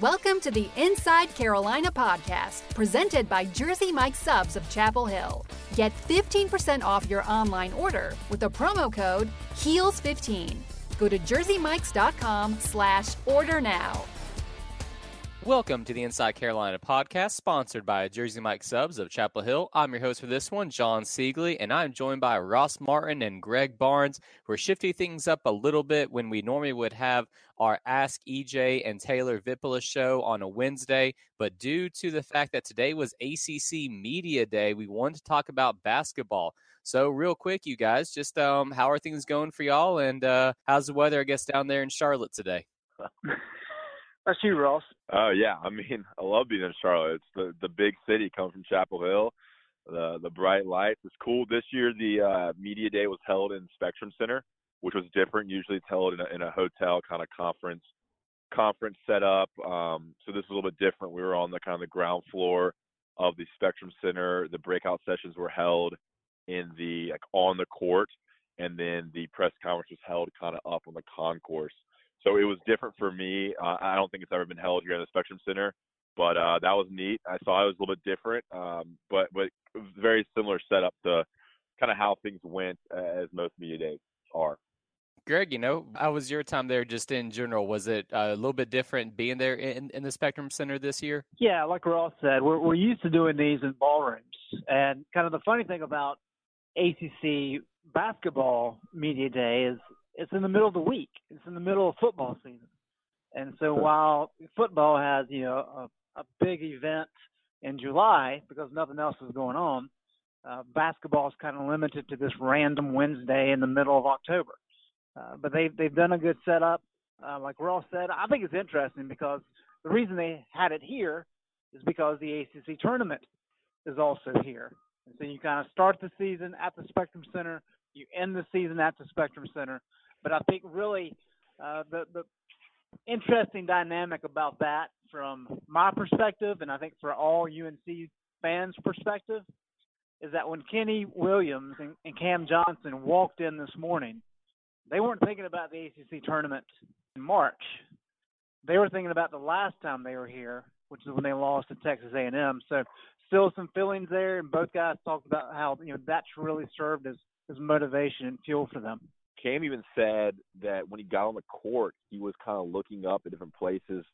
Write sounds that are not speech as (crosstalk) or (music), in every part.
Welcome to the Inside Carolina podcast, presented by Jersey Mike Subs of Chapel Hill. Get 15% off your online order with the promo code HEELS15. Go to jerseymikes.com slash order now. Welcome to the Inside Carolina podcast, sponsored by Jersey Mike Subs of Chapel Hill. I'm your host for this one, Jon Seiglie, and I'm joined by Ross Martin and Greg Barnes. We're shifting things up a little bit when we normally would have our Ask EJ and Taylor Vippola show on a Wednesday, but due to the fact that today was ACC Media Day, we wanted to talk about basketball. So, real quick, you guys, just um, how are things going for y'all, and uh, how's the weather, I guess, down there in Charlotte today? (laughs) That's you, Ross. Oh yeah, I mean, (laughs) I love being in Charlotte. It's the the big city, coming from Chapel Hill. The the bright lights. It's cool. This year, the uh, media day was held in Spectrum Center, which was different. Usually, it's held in a, in a hotel kind of conference conference setup. Um, so this is a little bit different. We were on the kind of the ground floor of the Spectrum Center. The breakout sessions were held in the like on the court, and then the press conference was held kind of up on the concourse. So it was different for me. Uh, I don't think it's ever been held here in the Spectrum Center, but uh, that was neat. I saw it was a little bit different, um, but but very similar setup to kind of how things went uh, as most media days are. Greg, you know, how was your time there just in general? Was it uh, a little bit different being there in, in the Spectrum Center this year? Yeah, like Ross said, we're, we're used to doing these in ballrooms. And kind of the funny thing about ACC basketball media day is it's in the middle of the week. It's in the middle of football season. And so while football has, you know, a, a big event in July because nothing else is going on, uh, basketball is kind of limited to this random Wednesday in the middle of October. Uh, but they've they've done a good setup. Uh, like Ross said, I think it's interesting because the reason they had it here is because the ACC tournament is also here. And so you kind of start the season at the Spectrum Center, you end the season at the Spectrum Center, but I think really uh, the the interesting dynamic about that from my perspective, and I think for all UNC fans' perspective, is that when Kenny Williams and, and Cam Johnson walked in this morning, they weren't thinking about the ACC tournament in March. They were thinking about the last time they were here, which is when they lost to Texas A&M. So still some feelings there, and both guys talked about how you know that's really served as as motivation and fuel for them. Cam even said that when he got on the court, he was kind of looking up at different places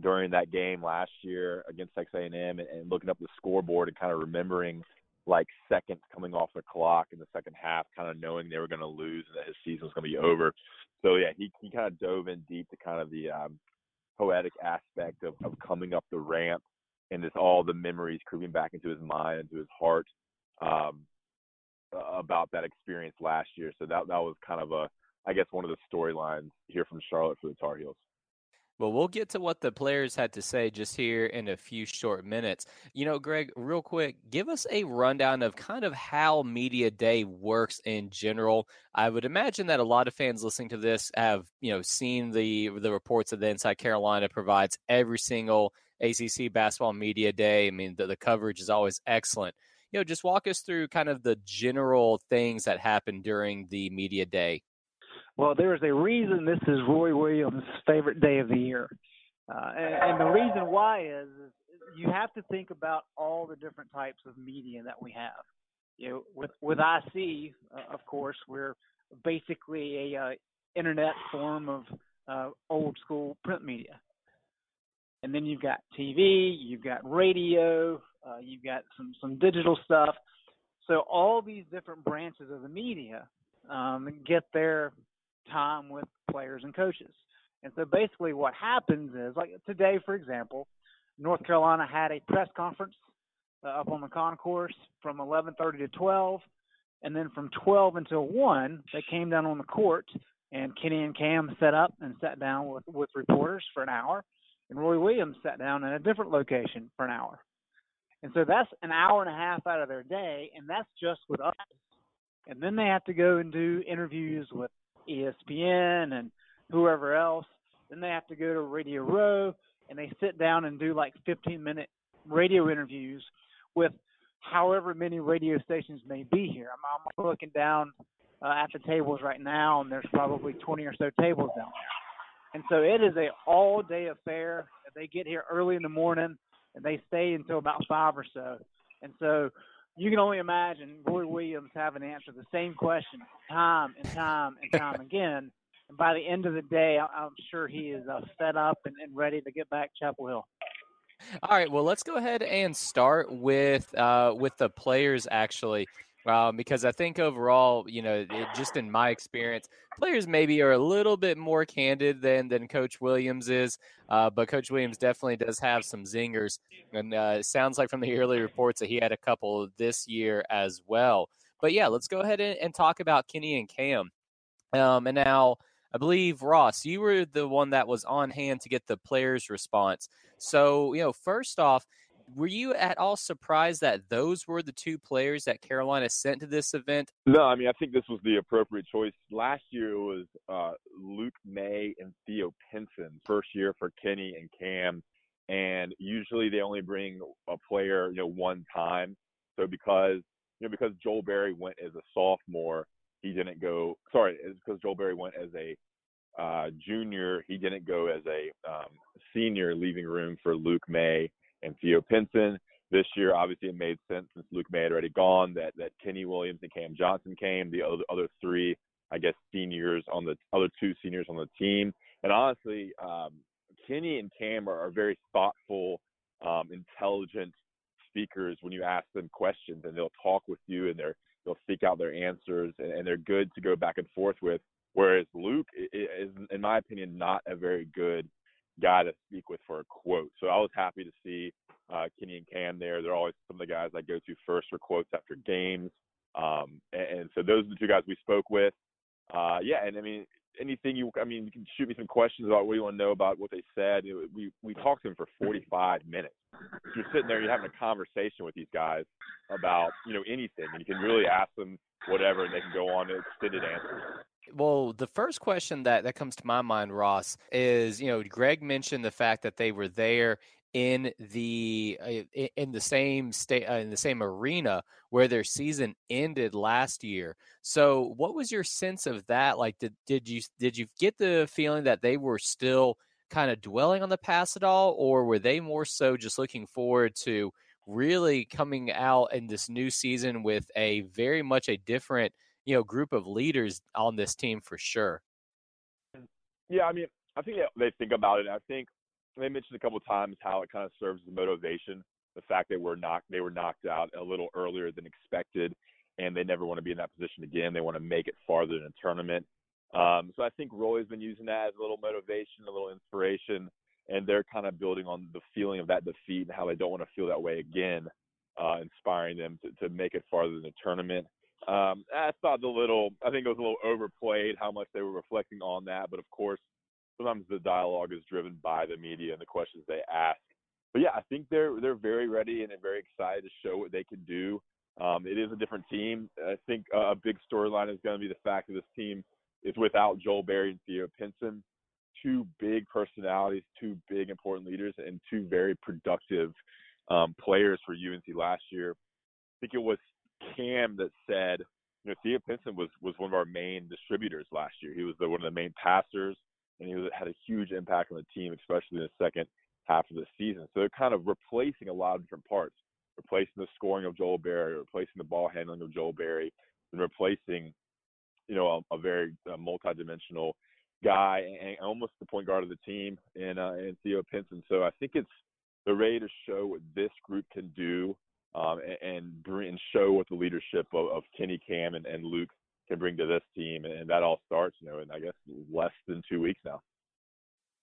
during that game last year against Texas A&M and, and looking up the scoreboard and kind of remembering like seconds coming off the clock in the second half, kind of knowing they were going to lose and that his season was going to be over. So yeah, he he kind of dove in deep to kind of the um, poetic aspect of, of coming up the ramp and just all the memories creeping back into his mind, into his heart. Um, about that experience last year. So that that was kind of a, I guess, one of the storylines here from Charlotte for the Tar Heels. Well, we'll get to what the players had to say just here in a few short minutes. You know, Greg, real quick, give us a rundown of kind of how Media Day works in general. I would imagine that a lot of fans listening to this have, you know, seen the the reports that the Inside Carolina provides every single ACC basketball media day. I mean, the, the coverage is always excellent you know, just walk us through kind of the general things that happened during the media day. Well, there's a reason this is Roy Williams' favorite day of the year. Uh, and, and, the reason why is, is you have to think about all the different types of media that we have. You know, with with IC, uh, of course, we're basically a uh, internet form of uh, old school print media. And then you've got TV, you've got radio, uh, you've got some some digital stuff. So all these different branches of the media um, get their time with players and coaches. And so basically, what happens is, like today, for example, North Carolina had a press conference uh, up on the concourse from 11:30 to 12, and then from 12 until 1, they came down on the court, and Kenny and Cam set up and sat down with with reporters for an hour, and Roy Williams sat down in a different location for an hour. And so that's an hour and a half out of their day, and that's just with us. And then they have to go and do interviews with ESPN and whoever else. Then they have to go to Radio Row, and they sit down and do like 15 minute radio interviews with however many radio stations may be here. I'm, I'm looking down uh, at the tables right now, and there's probably 20 or so tables down there. And so it is a all day affair. they get here early in the morning and they stay until about five or so. And so you can only imagine Roy Williams having to answer the same question time and time and time (laughs) again. And by the end of the day, I'm sure he is uh, fed up and, and ready to get back Chapel Hill. All right, well, let's go ahead and start with uh, with the players actually um, because I think overall, you know, it, just in my experience, players maybe are a little bit more candid than than Coach Williams is, uh, but Coach Williams definitely does have some zingers, and uh, it sounds like from the early reports that he had a couple this year as well. But yeah, let's go ahead and, and talk about Kenny and Cam. Um, and now, I believe Ross, you were the one that was on hand to get the players' response. So, you know, first off, were you at all surprised that those were the two players that Carolina sent to this event? No, I mean I think this was the appropriate choice. Last year it was uh, Luke Maye and Theo Pinson. First year for Kenny and Cam, and usually they only bring a player you know one time. So because you know because Joel Berry went as a sophomore, he didn't go. Sorry, it's because Joel Berry went as a uh, junior. He didn't go as a um, senior, leaving room for Luke Maye and Theo Pinson. This year, obviously, it made sense since Luke Maye had already gone that that Kenny Williams and Cam Johnson came. The other other three, I guess, seniors on the other two seniors on the team. And honestly, um, Kenny and Cam are, are very thoughtful, um, intelligent speakers when you ask them questions, and they'll talk with you and they're they'll seek out their answers, and, and they're good to go back and forth with. Whereas Luke is, in my opinion, not a very good guy to speak with for a quote. So I was happy to see uh, Kenny and Cam there. They're always some of the guys I go to first for quotes after games. Um, and, and so those are the two guys we spoke with. Uh, yeah, and I mean, anything you, I mean, you can shoot me some questions about what you want to know about what they said. It, we we talked to them for 45 minutes. You're sitting there, you're having a conversation with these guys about you know anything, and you can really ask them whatever, and they can go on to extended answers. Well, the first question that, that comes to my mind, Ross, is you know Greg mentioned the fact that they were there in the uh, in the same state uh, in the same arena where their season ended last year. So, what was your sense of that? Like, did did you did you get the feeling that they were still kind of dwelling on the past at all, or were they more so just looking forward to really coming out in this new season with a very much a different you know group of leaders on this team for sure. Yeah, I mean, I think they think about it. I think they mentioned a couple times how it kind of serves as motivation. The fact that we're knocked, they were knocked out a little earlier than expected, and they never want to be in that position again. They want to make it farther in a tournament. Um, so I think Roy's been using that as a little motivation, a little inspiration, and they're kind of building on the feeling of that defeat and how they don't want to feel that way again, uh, inspiring them to, to make it farther in the tournament. Um, I thought the little, I think it was a little overplayed how much they were reflecting on that, but of course, sometimes the dialogue is driven by the media and the questions they ask. But yeah, I think they're they're very ready and very excited to show what they can do. Um, it is a different team. I think a big storyline is going to be the fact that this team is without Joel Berry and Theo Pinson, two big personalities, two big important leaders, and two very productive um, players for UNC last year. I think it was Cam that said, you know, Theo Pinson was was one of our main distributors last year. He was the, one of the main passers, and he was, had a huge impact on the team, especially in the second half of the season. So they're kind of replacing a lot of different parts, replacing the scoring of Joel Berry, replacing the ball handling of Joel Berry, and replacing, you know, a, a very uh, multidimensional guy and almost the point guard of the team in uh, in Theo Pinson. So I think it's they're ready to show what this group can do um, and, and, bring, and show what the leadership of, of Kenny Cam and, and Luke can bring to this team. And that all starts, you know, in I guess less than two weeks now.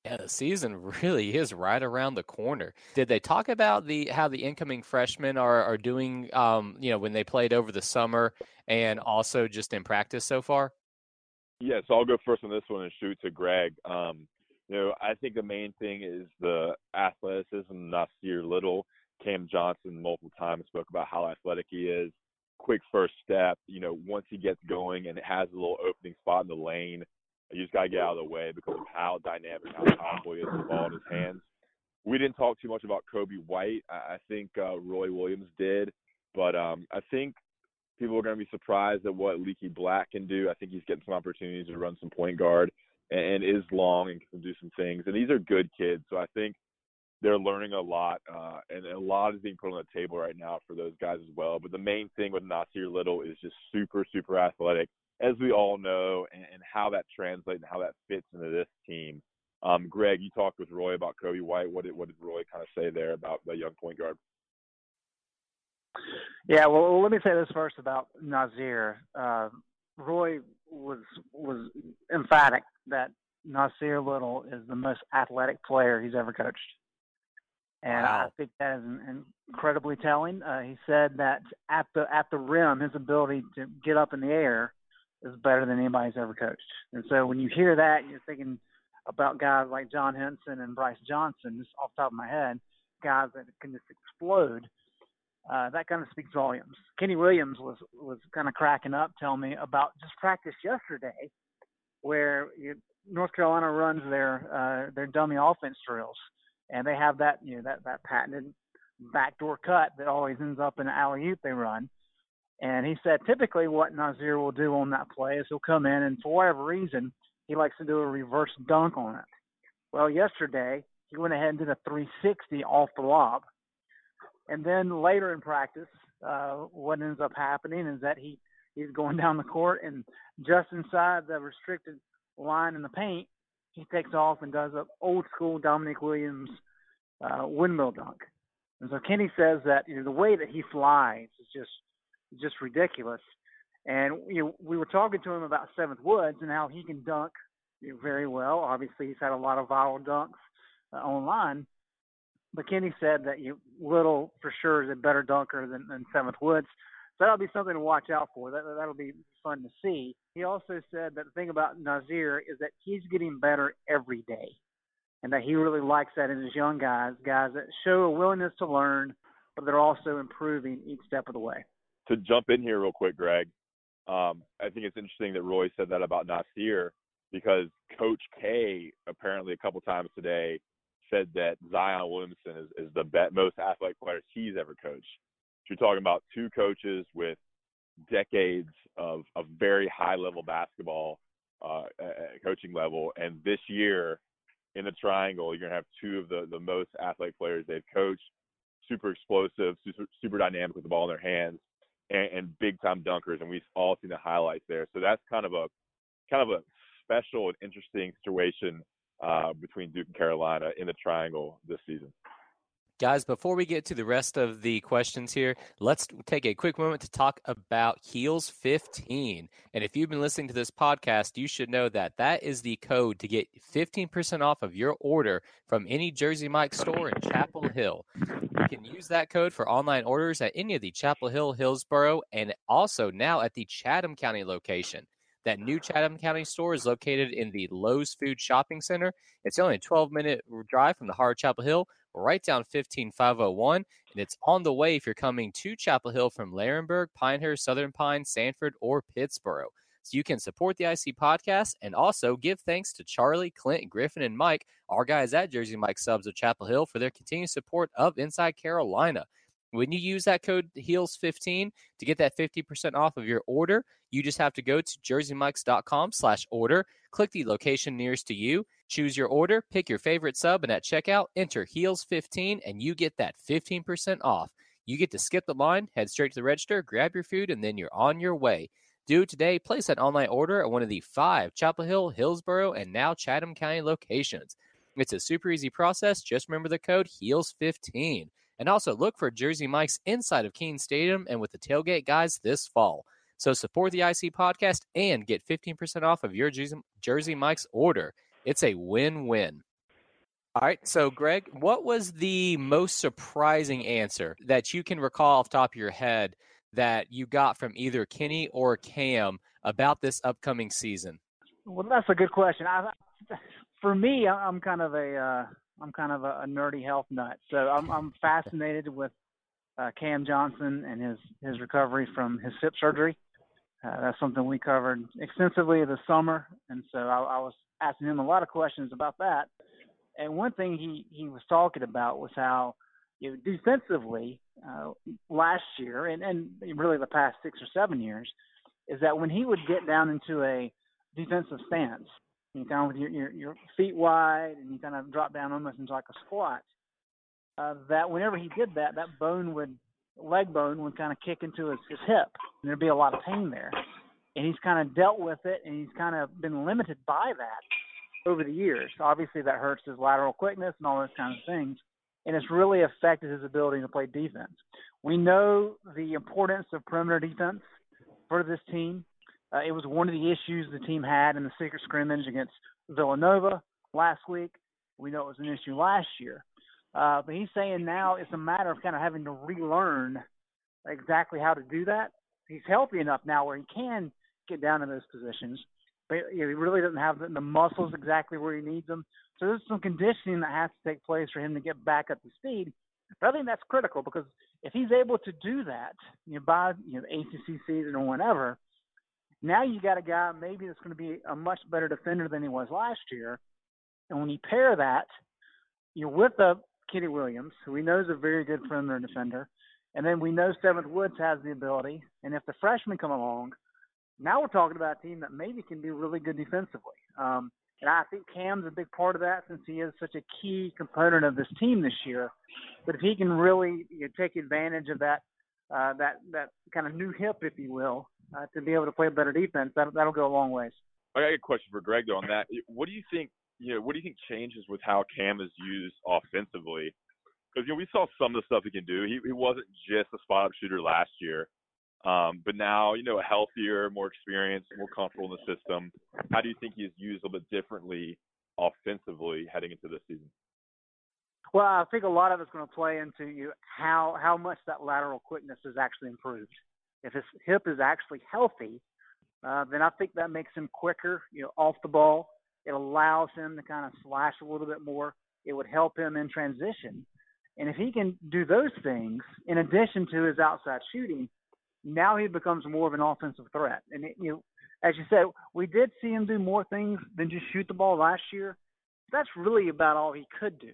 Yeah, the season (laughs) really is right around the corner. Did they talk about the how the incoming freshmen are are doing? Um, you know, when they played over the summer and also just in practice so far. Yeah, so I'll go first on this one and shoot to Greg. Um, you know, I think the main thing is the athleticism. Nassir Little Cam Johnson multiple times spoke about how athletic he is. Quick first step, you know, once he gets going and it has a little opening spot in the lane, you just got to get out of the way because of how dynamic, how powerful he is with the ball in his hands. We didn't talk too much about Coby White. I think uh, Roy Williams did, but um, I think people are going to be surprised at what Leaky Black can do. I think he's getting some opportunities to run some point guard and, and is long and can do some things. And these are good kids, so I think they're learning a lot, uh, and a lot is being put on the table right now for those guys as well. But the main thing with Nassir Little is just super, super athletic, as we all know, and, and how that translates and how that fits into this team. Um, Greg, you talked with Roy about Coby White. What did what did Roy kind of say there about the young point guard? Yeah, well, let me say this first about Nassir. Uh, Roy was was emphatic that Nassir Little is the most athletic player he's ever coached. And wow. I think that is incredibly telling. Uh, he said that at the at the rim, his ability to get up in the air is better than anybody's ever coached. And so when you hear that, you're thinking about guys like John Henson and Brice Johnson, just off the top of my head, guys that can just explode. Uh, that kind of speaks volumes. Kenny Williams was was kind of cracking up, telling me about just practice yesterday, where you, North Carolina runs their uh, their dummy offense drills, and they have that you know that that patented backdoor cut that always ends up in an alley oop they run. And he said typically what Nassir will do on that play is he'll come in and for whatever reason he likes to do a reverse dunk on it. Well, yesterday he went ahead and did a 360 off the lob. And then later in practice, uh, what ends up happening is that he he's going (laughs) down the court and just inside the restricted line in the paint, he takes off and does an old school Dominique Williams uh, windmill dunk. And so Kenny says that you know the way that he flies is just just ridiculous. And you know, we were talking to him about Seventh Woods and how he can dunk you know, very well. Obviously, he's had a lot of viral dunks uh, online. But Kenny said that you Little for sure is a better dunker than, than Seventh Woods. So that'll be something to watch out for. That that'll be fun to see. He also said that the thing about Nassir is that he's getting better every day, and that he really likes that in his young guys, guys that show a willingness to learn, but they're also improving each step of the way. To jump in here real quick, Greg, um, I think it's interesting that Roy said that about Nassir because Coach K apparently a couple times today said that Zion Williamson is, is the best, most athletic player he's ever coached. You're talking about two coaches with decades of, of very high level basketball uh, coaching level, and this year in the triangle, you're gonna have two of the the most athletic players they've coached, super explosive, super, super dynamic with the ball in their hands, and, and big time dunkers, and we've all seen the highlights there. So that's kind of a kind of a special and interesting situation uh, between Duke and Carolina in the triangle this season. Guys, before we get to the rest of the questions here, let's take a quick moment to talk about Heels 15. And if you've been listening to this podcast, you should know that that is the code to get 15% off of your order from any Jersey Mike store in Chapel Hill. You can use that code for online orders at any of the Chapel Hill, Hillsborough, and also now at the Chatham County location. That new Chatham County store is located in the Lowe's Food Shopping Center. It's only a 12 minute drive from the heart of Chapel Hill, right down 15501. And it's on the way if you're coming to Chapel Hill from Laurinburg, Pinehurst, Southern Pine, Sanford, or Pittsboro. So you can support the IC podcast and also give thanks to Charlie, Clint, Griffin, and Mike, our guys at Jersey Mike Subs of Chapel Hill, for their continued support of Inside Carolina. When you use that code HEELS15 to get that 50% off of your order, you just have to go to jerseymikes.com slash order, click the location nearest to you, choose your order, pick your favorite sub, and at checkout, enter HEELS15 and you get that 15% off. You get to skip the line, head straight to the register, grab your food, and then you're on your way. Do today. Place that online order at one of the five Chapel Hill, Hillsborough, and now Chatham County locations. It's a super easy process. Just remember the code HEELS15. And also look for Jersey Mike's inside of Kenan Stadium and with the tailgate guys this fall. So support the IC podcast and get 15% off of your Jersey Mike's order. It's a win win. All right. So, Greg, what was the most surprising answer that you can recall off top of your head that you got from either Kenny or Cam about this upcoming season? Well, that's a good question. I, for me, I'm kind of a uh, I'm kind of a, a nerdy health nut, so I'm I'm (laughs) fascinated with uh, Cam Johnson and his his recovery from his hip surgery. Uh, that's something we covered extensively this summer, and so I, I was asking him a lot of questions about that. And one thing he he was talking about was how you know, defensively uh, last year and and really the past six or seven years is that when he would get down into a defensive stance you kind of with your, your, your feet wide and you kind of drop down almost into like a squat. uh, that whenever he did that, that bone would leg bone would kind of kick into his, his hip, and there'd be a lot of pain there. And he's kind of dealt with it, and he's kind of been limited by that over the years. Obviously, that hurts his lateral quickness and all those kinds of things, and it's really affected his ability to play defense. We know the importance of perimeter defense for this team. Uh, it was one of the issues the team had in the secret scrimmage against Villanova last week. We know it was an issue last year. Uh, but he's saying now it's a matter of kind of having to relearn exactly how to do that. He's healthy enough now where he can get down in those positions, but he really doesn't have the, muscles exactly where he needs them. So there's some conditioning that has to take place for him to get back up to speed. But I think that's critical because if he's able to do that, you know, by you know ACC season or whenever, now you got a guy maybe that's going to be a much better defender than he was last year. And when you pair that, you're with a Kenny Williams, who we know is a very good perimeter defender, and then we know Seventh Woods has the ability. And if the freshmen come along, now we're talking about a team that maybe can be really good defensively. Um, and I think Cam's a big part of that since he is such a key component of this team this year. But if he can really you know, take advantage of that uh, that that kind of new hip, if you will, uh, to be able to play a better defense, that that'll go a long ways. I got a question for Greg though on that. What do you think? You know, what do you think changes with how Cam is used offensively? Because you know we saw some of the stuff he can do. He he wasn't just a spot up shooter last year, um, but now you know a healthier, more experienced, more comfortable in the system. How do you think he's used a little bit differently offensively heading into this season? Well, I think a lot of it's going to play into you how how much that lateral quickness has actually improved. If his hip is actually healthy, uh, then I think that makes him quicker, you know, off the ball. It allows him to kind of slash a little bit more. It would help him in transition. And if he can do those things in addition to his outside shooting, now he becomes more of an offensive threat. And it, you know, as you said, we did see him do more things than just shoot the ball last year. That's really about all he could do.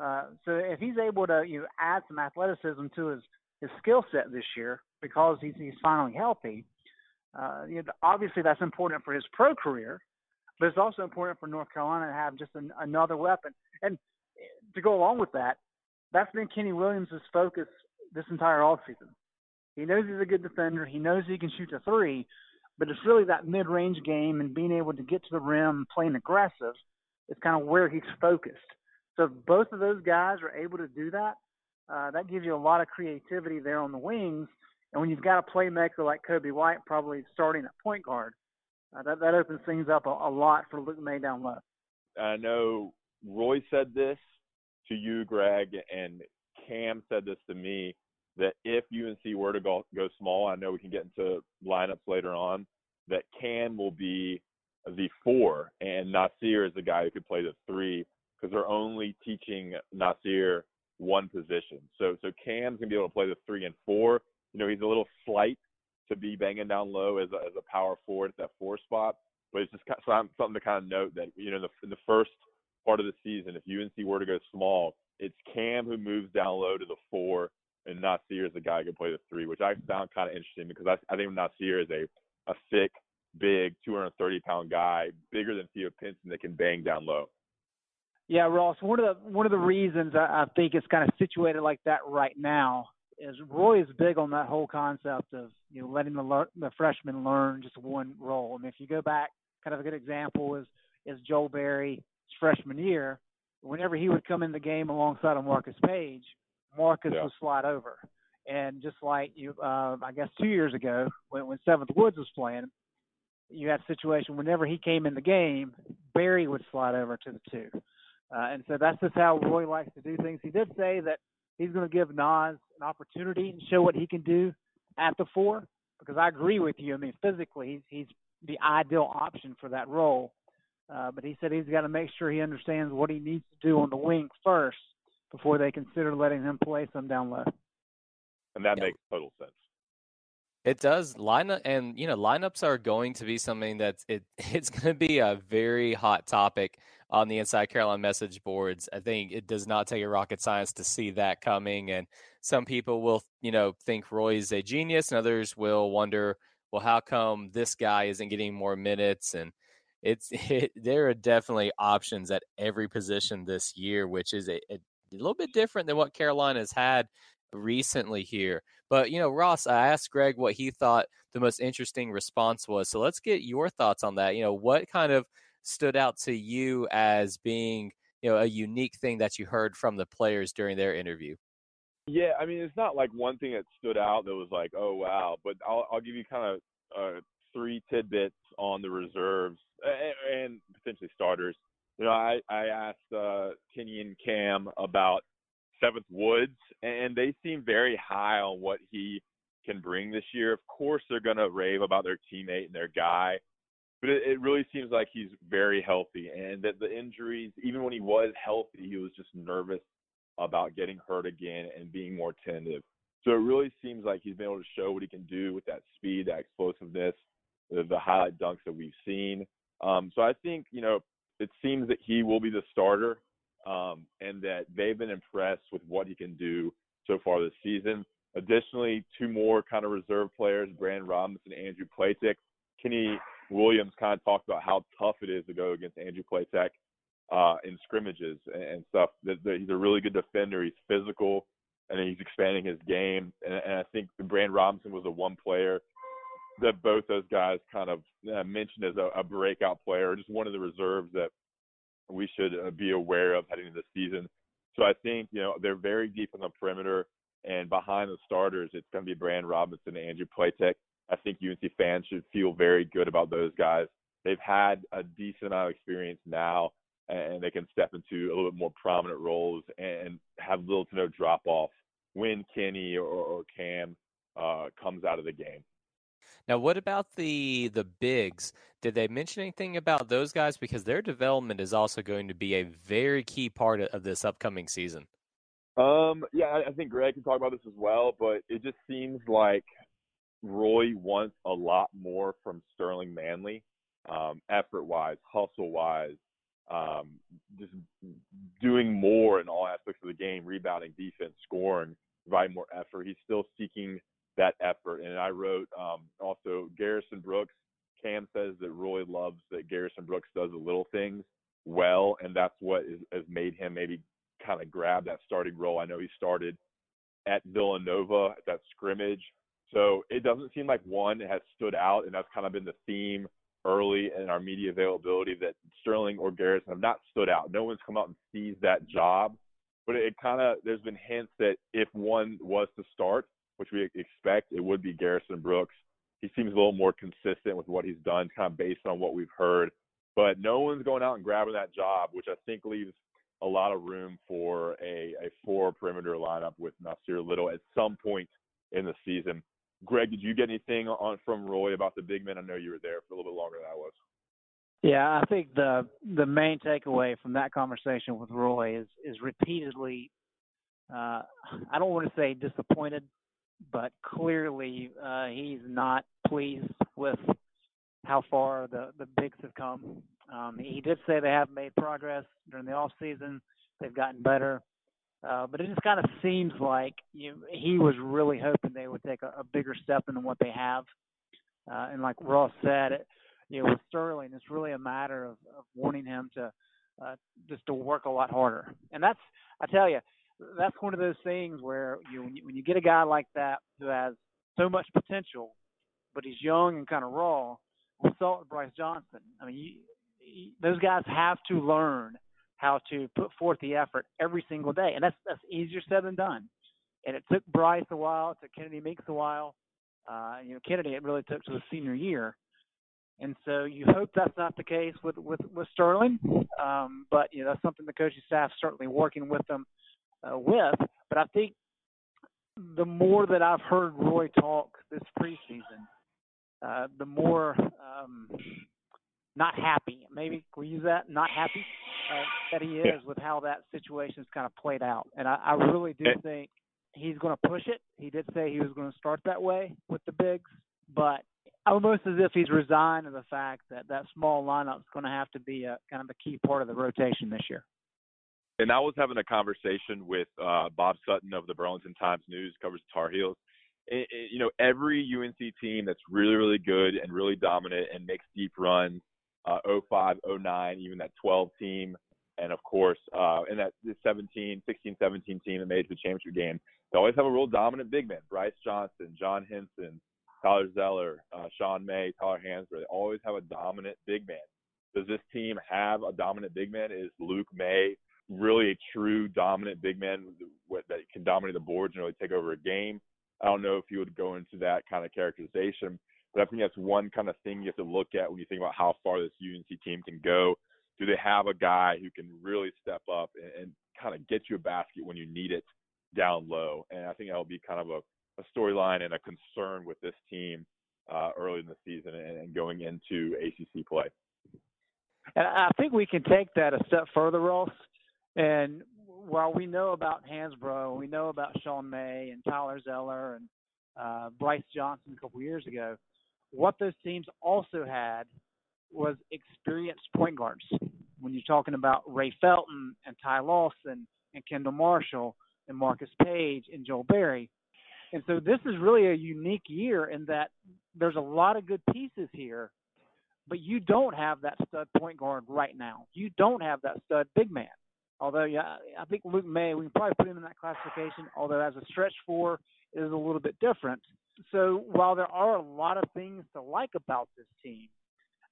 Uh, so if he's able to you know, add some athleticism to his his skill set this year because he's he's finally healthy, uh, you know, obviously that's important for his pro career, but it's also important for North Carolina to have just an, another weapon. And to go along with that, that's been Kenny Williams' focus this entire offseason. He knows he's a good defender. He knows he can shoot the three, but it's really that mid-range game and being able to get to the rim, playing aggressive, is kind of where he's focused. So if both of those guys are able to do that, uh, that gives you a lot of creativity there on the wings. And when you've got a playmaker like Coby White probably starting at point guard, uh, that, that opens things up a, a lot for Luke Maye down low. I know Roy said this to you, Greg, and Cam said this to me that if UNC were to go, go small, I know we can get into lineups later on, that Cam will be the four and Nassir is the guy who could play the three because they're only teaching Nassir one position. So so Cam's gonna be able to play the three and four. You know, he's a little slight to be banging down low as a, as a power forward at that four spot, but it's just something to kind of note that you know in the, in the first part of the season, if UNC were to go small, it's Cam who moves down low to the four, and Nassir is the guy who can play the three, which I found kind of interesting because I, I think Nassir is a a thick, big, 230 pound guy, bigger than Theo Pinson that can bang down low. Yeah, Ross. One of the one of the reasons I, I think it's kind of situated like that right now is Roy is big on that whole concept of you know letting the the freshmen learn just one role. I mean, if you go back, kind of a good example is is Joel Berry's freshman year. Whenever he would come in the game alongside of Marcus Paige, Marcus yeah. would slide over. And just like you, uh, I guess two years ago when when Seventh Woods was playing, you had a situation whenever he came in the game, Berry would slide over to the two. Uh, and so that's just how Roy likes to do things. He did say that he's going to give Nas an opportunity and show what he can do at the four, because I agree with you. I mean, physically, he's, he's the ideal option for that role. Uh, but he said he's got to make sure he understands what he needs to do on the wing first before they consider letting him play some down low. And that makes total sense. It does lineup, and you know lineups are going to be something that's it. (laughs) It's going to be a very hot topic on the Inside Carolina message boards. I think it does not take a rocket science to see that coming, and some people will, you know, think Roy's a genius, and others will wonder, well, how come this guy isn't getting more minutes? And it's (laughs) it, there are definitely options at every position this year, which is a, a little bit different than what Carolina has had recently here. But, you know, Ross, I asked Greg what he thought the most interesting response was. So let's get your thoughts on that. You know, what kind of stood out to you as being, you know, a unique thing that you heard from the players during their interview? Yeah, I mean, it's not like one thing that stood out that was like, oh wow, but I'll I'll give you kind of uh, three tidbits on the reserves and, and potentially starters. You know, I I asked uh, Kenny and Cam about Seventh Woods, and they seem very high on what he can bring this year. Of course, they're going to rave about their teammate and their guy, but it, it really seems like he's very healthy, and that the injuries, even when he was healthy, he was just nervous about getting hurt again and being more tentative. So it really seems like he's been able to show what he can do with that speed, that explosiveness, the, the highlight dunks that we've seen. Um, so I think you know it seems that he will be the starter um, and that they've been impressed with what he can do so far this season. Additionally, two more kind of reserve players, Brandon Robinson and Andrew Platek. Kenny Williams kind of talked about how tough it is to go against Andrew Platek uh, in scrimmages and, stuff. He's a really good defender. He's physical, and he's expanding his game. And, and I think Brandon Robinson was the one player that both those guys kind of uh, mentioned as a, a breakout player, just one of the reserves that we should uh, be aware of heading into the season. So I think you know they're very deep in the perimeter, and behind the starters, it's going to be Brand Robinson and Andrew Platek. I think UNC fans should feel very good about those guys. They've had a decent amount of experience now, and they can step into a little bit more prominent roles and have little to no drop off when Kenny or, or Cam uh, comes out of the game. Now, what about the the bigs? Did they mention anything about those guys? Because their development is also going to be a very key part of this upcoming season. Um, yeah, I think Greg can talk about this as well, but it just seems like Roy wants a lot more from Sterling Manley, um, effort wise, hustle wise, um, just doing more in all aspects of the game, rebounding, defense, scoring, providing more effort. He's still seeking that effort. And I wrote um, also Garrison Brooks. Cam says that Roy loves that Garrison Brooks does the little things well, and that's what is, has made him maybe kind of grab that starting role. I know he started at Villanova at that scrimmage, so it doesn't seem like one has stood out, and that's kind of been the theme early in our media availability that Sterling or Garrison have not stood out. No one's come out and seized that job, but it kind of there's been hints that if one was to start, which we expect it would be Garrison Brooks. He seems a little more consistent with what he's done, kind of based on what we've heard. But no one's going out and grabbing that job, which I think leaves a lot of room for a, a four perimeter lineup with Nassir Little at some point in the season. Greg, did you get anything on from Roy about the big men? I know you were there for a little bit longer than I was. Yeah, I think the the main takeaway from that conversation with Roy is is repeatedly uh, I don't want to say disappointed, but clearly uh, he's not pleased with how far the the bigs have come. Um, he did say they have made progress during the off season. They've gotten better, uh, but it just kind of seems like you, he was really hoping they would take a, a bigger step than what they have. Uh, and like Ross said, it, you know, with Sterling, it's really a matter of, of wanting him to uh, just to work a lot harder. And that's, I tell you, that's one of those things where you when, you when you get a guy like that who has so much potential, but he's young and kind of raw. We saw it with Brice Johnson. I mean, you, you, those guys have to learn how to put forth the effort every single day, and that's that's easier said than done. And it took Brice a while. It took Kennedy Meeks a while. Uh, you know, Kennedy it really took to the senior year. And so you hope that's not the case with with, with Sterling, um, but you know that's something the coaching staff certainly working with them uh, with. But I think the more that I've heard Roy talk this preseason, uh, the more um, not happy, maybe we use that, not happy uh, that he is with how that situation's kind of played out. And I, I really do think he's going to push it. He did say he was going to start that way with the bigs, but almost as if he's resigned to the fact that that small lineup is going to have to be a kind of a key part of the rotation this year and I was having a conversation with uh, Bob Sutton of the Burlington Times News, covers Tar Heels. It, you know, every UNC team that's really, really good and really dominant and makes deep runs, uh, 05, 09, even that 12 team, And of course, uh, in that 17, 16, 17 team that made the championship game, they always have a real dominant big man. Brice Johnson, John Henson, Tyler Zeller, uh, Sean May, Tyler Hansbrough. They always have a dominant big man. Does this team have a dominant big man? Is Luke Maye really a true dominant big man that can dominate the boards and really take over a game? I don't know if you would go into that kind of characterization, but I think that's one kind of thing you have to look at when you think about how far this UNC team can go. Do they have a guy who can really step up and, and kind of get you a basket when you need it down low? And I think that will be kind of a, a storyline and a concern with this team uh, early in the season and, and going into ACC play. And I think we can take that a step further, Ross. And while we know about Hansbrough, we know about Sean May and Tyler Zeller and uh, Brice Johnson a couple years ago, what those teams also had was experienced point guards. When you're talking about Ray Felton and Ty Lawson and Kendall Marshall and Marcus Paige and Joel Berry. And so this is really a unique year in that there's a lot of good pieces here, but you don't have that stud point guard right now. You don't have that stud big man. Although, yeah, I think Luke Maye, we can probably put him in that classification, although as a stretch four is a little bit different. So while there are a lot of things to like about this team,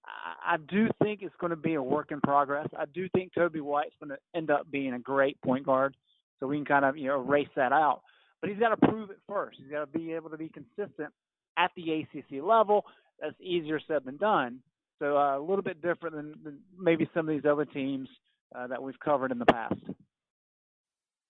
I do think it's going to be a work in progress. I do think Coby White's going to end up being a great point guard. So we can kind of, you know, erase that out. But he's got to prove it first. He's got to be able to be consistent at the ACC level. That's easier said than done. So uh, a little bit different than, than maybe some of these other teams Uh, that we've covered in the past.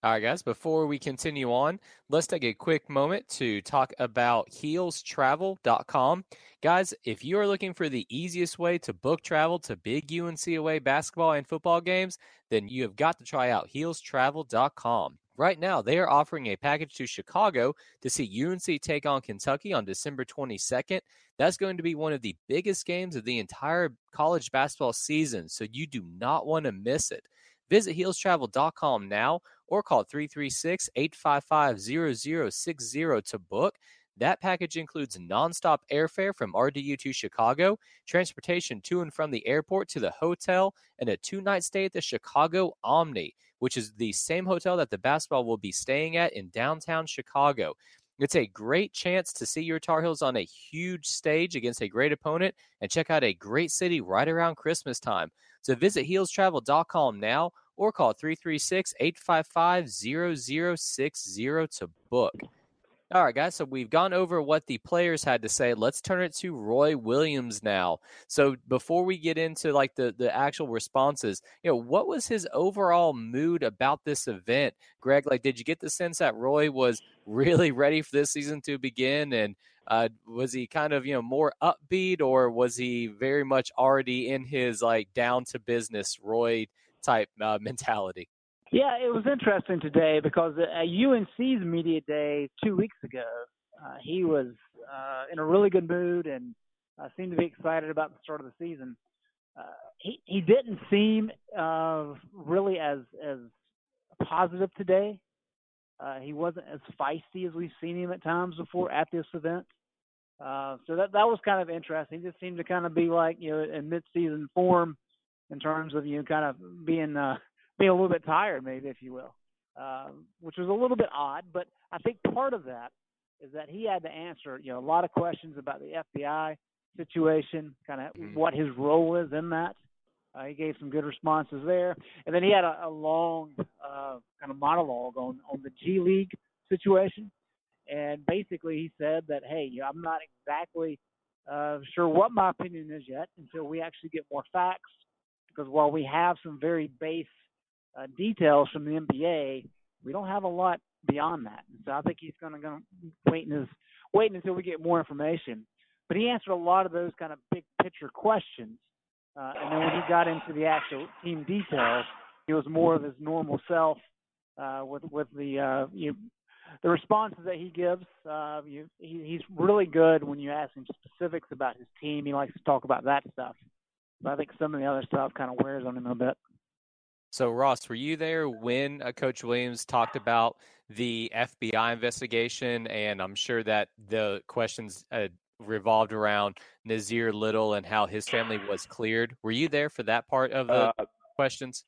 All right, guys, before we continue on, let's take a quick moment to talk about heelstravel.com. Guys, if you are looking for the easiest way to book travel to big UNC away basketball and football games, then you have got to try out heelstravel.com. Right now, they are offering a package to Chicago to see UNC take on Kentucky on December 22nd. That's going to be one of the biggest games of the entire college basketball season, so you do not want to miss it. Visit heelstravel.com now or call 336 855 0060 to book. That package includes nonstop airfare from RDU to Chicago, transportation to and from the airport to the hotel, and a two night stay at the Chicago Omni, which is the same hotel that the basketball will be staying at in downtown Chicago. It's a great chance to see your Tar Heels on a huge stage against a great opponent and check out a great city right around Christmas time. So visit heelstravel.com now or call 336 855 0060 to book. All right, guys. So we've gone over what the players had to say. Let's turn it to Roy Williams now. So before we get into like the the actual responses, you know, what was his overall mood about this event, Greg? Like, did you get the sense that Roy was really ready for this season to begin, and uh, was he kind of you know more upbeat, or was he very much already in his like down to business Roy type uh, (laughs) mentality. Yeah, it was interesting today because at UNC's media day two weeks ago, uh, he was uh, in a really good mood and uh, seemed to be excited about the start of the season. Uh, he he didn't seem uh, really as as positive today. Uh, he wasn't as feisty as we've seen him at times before at this event. Uh, so that that was kind of interesting. He just seemed to kind of be like you know in mid-season form in terms of you kind of being uh, being a little bit tired, maybe if you will, uh, which was a little bit odd. But I think part of that is that he had to answer you know a lot of questions about the FBI situation, kind of mm-hmm. what his role is in that. Uh, he gave some good responses there, and then he had a, a long uh, kind of monologue on on the G League situation. And basically, he said that, hey, you know, I'm not exactly uh, sure what my opinion is yet until we actually get more facts because while we have some very base uh, details from the NBA, we don't have a lot beyond that. So I think he's going to wait his waiting until we get more information. But he answered a lot of those kind of big picture questions. Uh, and then when he got into the actual team details, he was more of his normal self uh, with with the uh, you, the responses that he gives. Uh, you, he, he's really good when you ask him specifics about his team. He likes to talk about that stuff. But I think some of the other stuff kind of wears on him a bit. So, Ross, were you there when uh, Coach Williams talked about the FBI investigation? And I'm sure that the questions uh, revolved around Nassir Little and how his family was cleared. Were you there for that part of the uh, questions?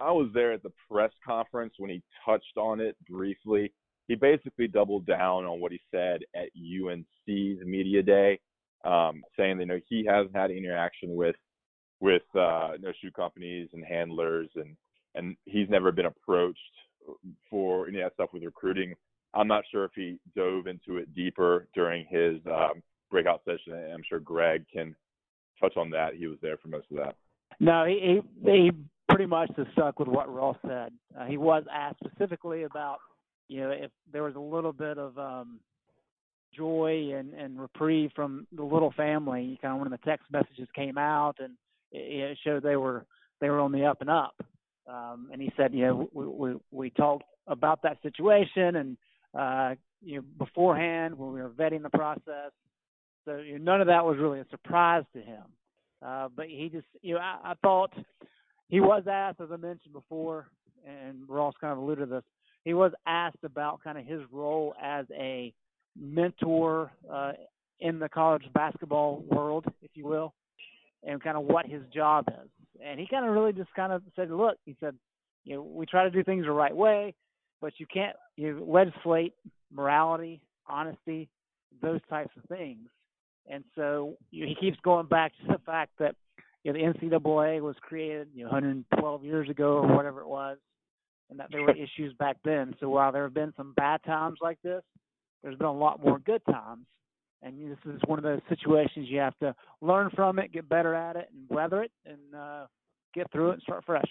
I was there at the press conference when he touched on it briefly. He basically doubled down on what he said at UNC's media day, um, saying that you know he hasn't had interaction with with uh, know, shoe companies and handlers, and and he's never been approached for any of that stuff with recruiting. I'm not sure if he dove into it deeper during his um, breakout session. I'm sure Greg can touch on that. He was there for most of that. No, he he, he pretty much stuck with what Ross said. Uh, he was asked specifically about you know if there was a little bit of um, joy and and reprieve from the little family. Kind of when the text messages came out and it, showed they were they were on the up and up. Um, and he said, you know, we, we we talked about that situation and uh, you know beforehand when we were vetting the process. So you know, none of that was really a surprise to him. Uh, but he just, you know, I, I thought he was asked, as I mentioned before, and Ross kind of alluded to this. He was asked about kind of his role as a mentor uh, in the college basketball world, if you will, and kind of what his job is. And he kind of really just kind of said, "Look," he said, "You know, we try to do things the right way, but you can't you legislate morality, honesty, those types of things." And so you know, he keeps going back to the fact that you know, the NCAA was created you know, 112 years ago or whatever it was, and that there were (laughs) issues back then. So while there have been some bad times like this, there's been a lot more good times. And this is one of those situations you have to learn from it, get better at it, and weather it, and uh, get through it and start fresh.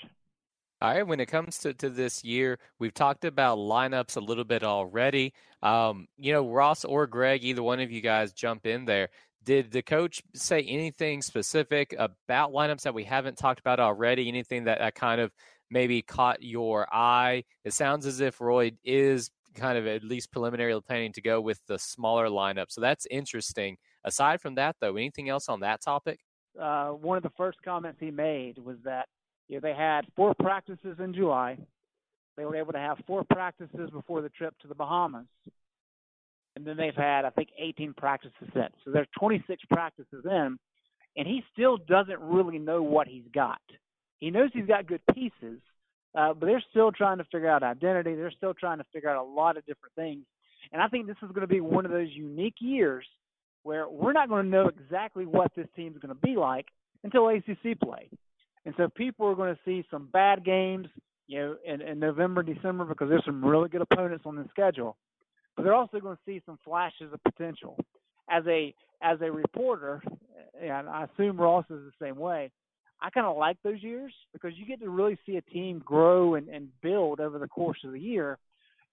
All right, when it comes to, to this year, we've talked about lineups a little bit already. Um, you know, Ross or Greg, either one of you guys jump in there. Did the coach say anything specific about lineups that we haven't talked about already? Anything that, that kind of maybe caught your eye? It sounds as if Roy is kind of at least preliminary planning to go with the smaller lineup. So that's interesting. Aside from that, though, anything else on that topic? Uh, one of the first comments he made was that you know, they had four practices in July. They were able to have four practices before the trip to the Bahamas and then they've had I think 18 practices since. So there's 26 practices in, and he still doesn't really know what he's got. He knows he's got good pieces, uh, but they're still trying to figure out identity. They're still trying to figure out a lot of different things, and I think this is going to be one of those unique years where we're not going to know exactly what this team's going to be like until ACC play. And so people are going to see some bad games, you know, in, in November, December, because there's some really good opponents on the schedule but they're also going to see some flashes of potential. As a as a reporter, and I assume Ross is the same way. I kind of like those years because you get to really see a team grow and, and build over the course of the year,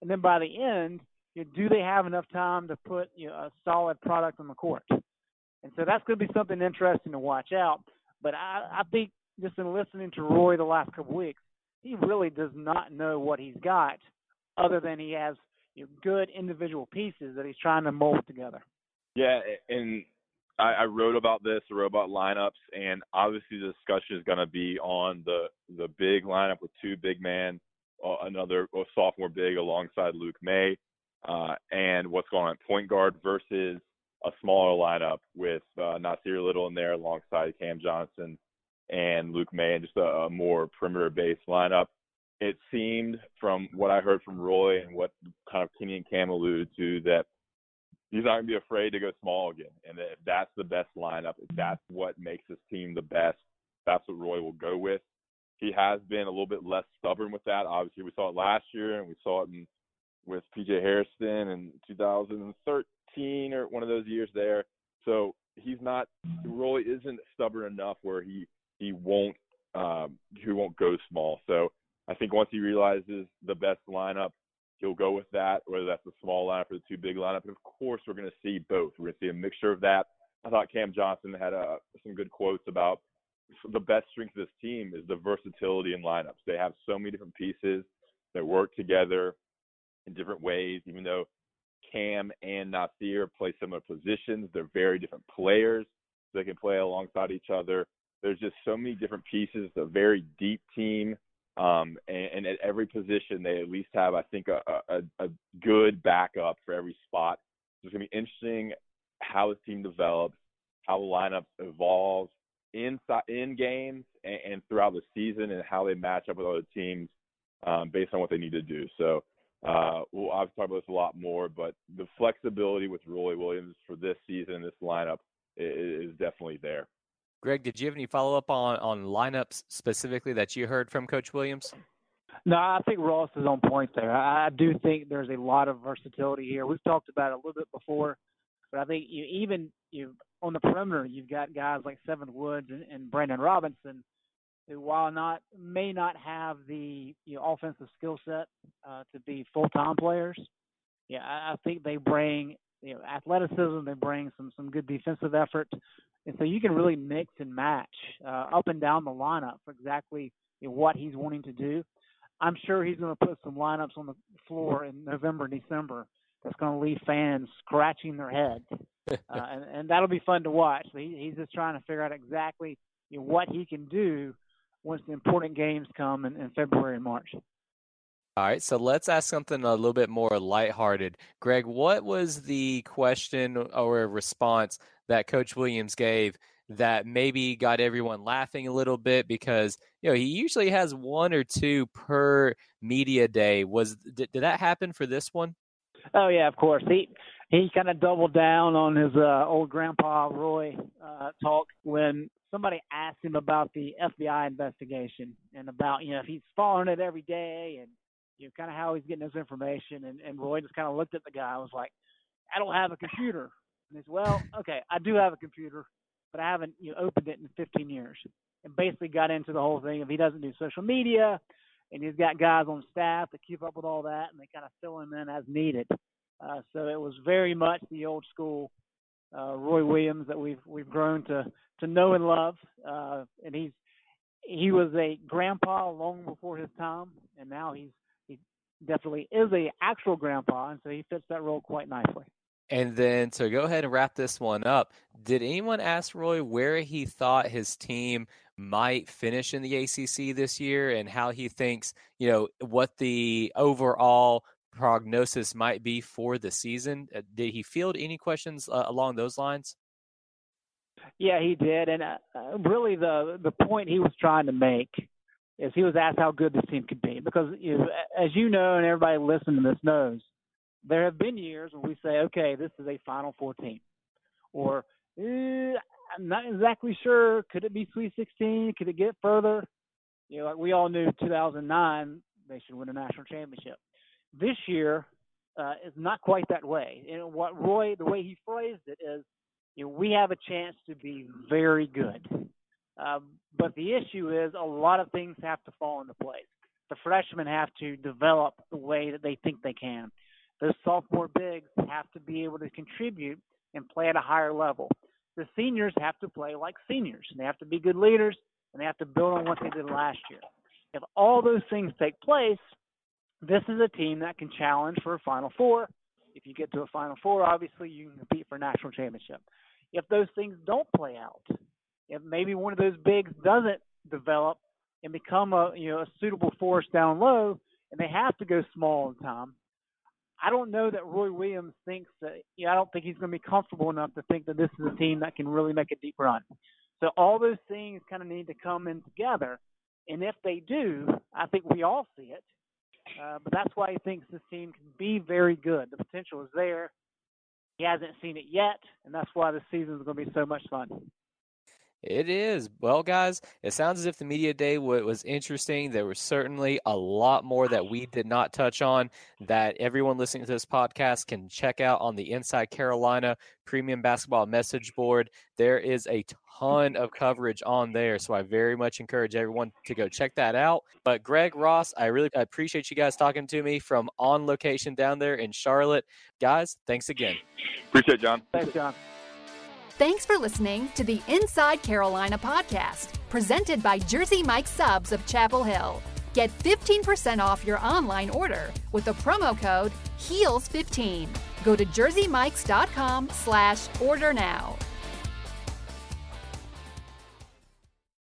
and then by the end, you know, do they have enough time to put you know, a solid product on the court? And so that's going to be something interesting to watch out. But I, I think just in listening to Roy the last couple of weeks, he really does not know what he's got, other than he has you know, good individual pieces that he's trying to mold together. Yeah, and I, I wrote about this, wrote about lineups, and obviously the discussion is going to be on the the big lineup with two big men, uh, another sophomore big alongside Luke Maye, uh, and what's going on at point guard versus a smaller lineup with uh, Nassir Little in there alongside Cam Johnson and Luke Maye, and just a, a more perimeter-based lineup. It seemed from what I heard from Roy and what kind of Kenny and Cam alluded to that he's not going to be afraid to go small again. And if that's the best lineup, if that's what makes this team the best, that's what Roy will go with. He has been a little bit less stubborn with that. Obviously, we saw it last year, and we saw it in, with PJ Hairston in 2013 or one of those years there. So he's not. Roy isn't stubborn enough where he he won't um, he won't go small. So I think once he realizes the best lineup, he'll go with that, whether that's the small lineup or the two big lineup. And of course, we're going to see both. We're going to see a mixture of that. I thought Cam Johnson had uh, some good quotes about the best strength of this team is the versatility in lineups. They have so many different pieces that work together in different ways, even though Cam and Nassir play similar positions. They're very different players. They can play alongside each other. There's just so many different pieces. A very deep team um, and, and, at every position, they at least have, I think, a, a, a good backup for every spot. So it's going to be interesting how the team develops, how the lineups evolve, in in games and, and throughout the season and how they match up with other teams um, based on what they need to do. So uh, we'll obviously talk about this a lot more, but the flexibility with Roy Williams for this season, this lineup is, is definitely there. Greg, did you have any follow up on on lineups specifically that you heard from Coach Williams? No, I think Ross is on point there. I, do think there's a lot of versatility here. We've talked about it a little bit before, but I think you even you on the perimeter, you've got guys like Seventh Woods and, and Brandon Robinson, who while not may not have the you know, offensive skill set uh, to be full time players, yeah, I, I think they bring you know athleticism. They bring some some good defensive effort, and so you can really mix and match uh, up and down the lineup for exactly you know, what he's wanting to do. I'm sure he's going to put some lineups on the floor in November, and December that's going to leave fans scratching their head, (laughs) uh, and, and that'll be fun to watch. He, he's just trying to figure out exactly you know, what he can do once the important games come in, in February and March. All right, so let's ask something a little bit more lighthearted. Greg, what was the question or response that Coach Williams gave that maybe got everyone laughing a little bit because you know he usually has one or two per media day. Was did, did that happen for this one? Oh yeah, of course. He he kind of doubled down on his uh, old grandpa Roy uh, talk when somebody asked him about the FBI investigation and about you know if he's following it every day and you know kind of how he's getting his information and and Roy just kind of looked at the guy and was like, I don't have a computer. And he Well, okay, I do have a computer but I haven't you know, opened it in 15 years. And basically got into the whole thing of he doesn't do social media, and he's got guys on staff that keep up with all that, and they kind of fill him in as needed. Uh, so it was very much the old school uh, Roy Williams that we've we've grown to to know and love. Uh, and he's he was a grandpa long before his time, and now he's he definitely is a actual grandpa, and so he fits that role quite nicely. And then to go ahead and wrap this one up, did anyone ask Roy where he thought his team might finish in the ACC this year and how he thinks, you know, what the overall prognosis might be for the season? Uh, did he field any questions uh, along those lines? Yeah, he did, and uh, uh, really the the point he was trying to make is he was asked how good this team could be because, you know, as you know, and everybody listening to this knows, there have been years when we say, okay, this is a Final Four team, or eh, I'm not exactly sure. Could it be Sweet 16? Could it get further? You know, like we all knew 2009 they should win a national championship. This year uh, is not quite that way. And what Roy, the way he phrased it is, you know, we have a chance to be very good. Um, but the issue is a lot of things have to fall into place. The freshmen have to develop the way that they think they can those sophomore bigs have to be able to contribute and play at a higher level. The seniors have to play like seniors. They have to be good leaders and they have to build on what they did last year. If all those things take place, this is a team that can challenge for a Final Four. If you get to a Final Four, obviously you can compete for a national championship. If those things don't play out, if maybe one of those bigs doesn't develop and become a you know a suitable force down low, and they have to go small in time, I don't know that Roy Williams thinks that. You know, I don't think he's going to be comfortable enough to think that this is a team that can really make a deep run. So all those things kind of need to come in together, and if they do, I think we all see it. Uh, but that's why he thinks this team can be very good. The potential is there. He hasn't seen it yet, and that's why the season is going to be so much fun. It is. Well, guys, it sounds as if the media day was interesting. There was certainly a lot more that we did not touch on that everyone listening to this podcast can check out on the Inside Carolina Premium Basketball message board. There is a ton of coverage on there, so I very much encourage everyone to go check that out. But Greg Ross, I really appreciate you guys talking to me from on location down there in Charlotte. Guys, thanks again. Appreciate it, Jon. Thanks, Jon. Thanks for listening to the Inside Carolina podcast, presented by Jersey Mike Subs of Chapel Hill. Get 15% off your online order with the promo code HEELS15. Go to jerseymikes.com slash order now.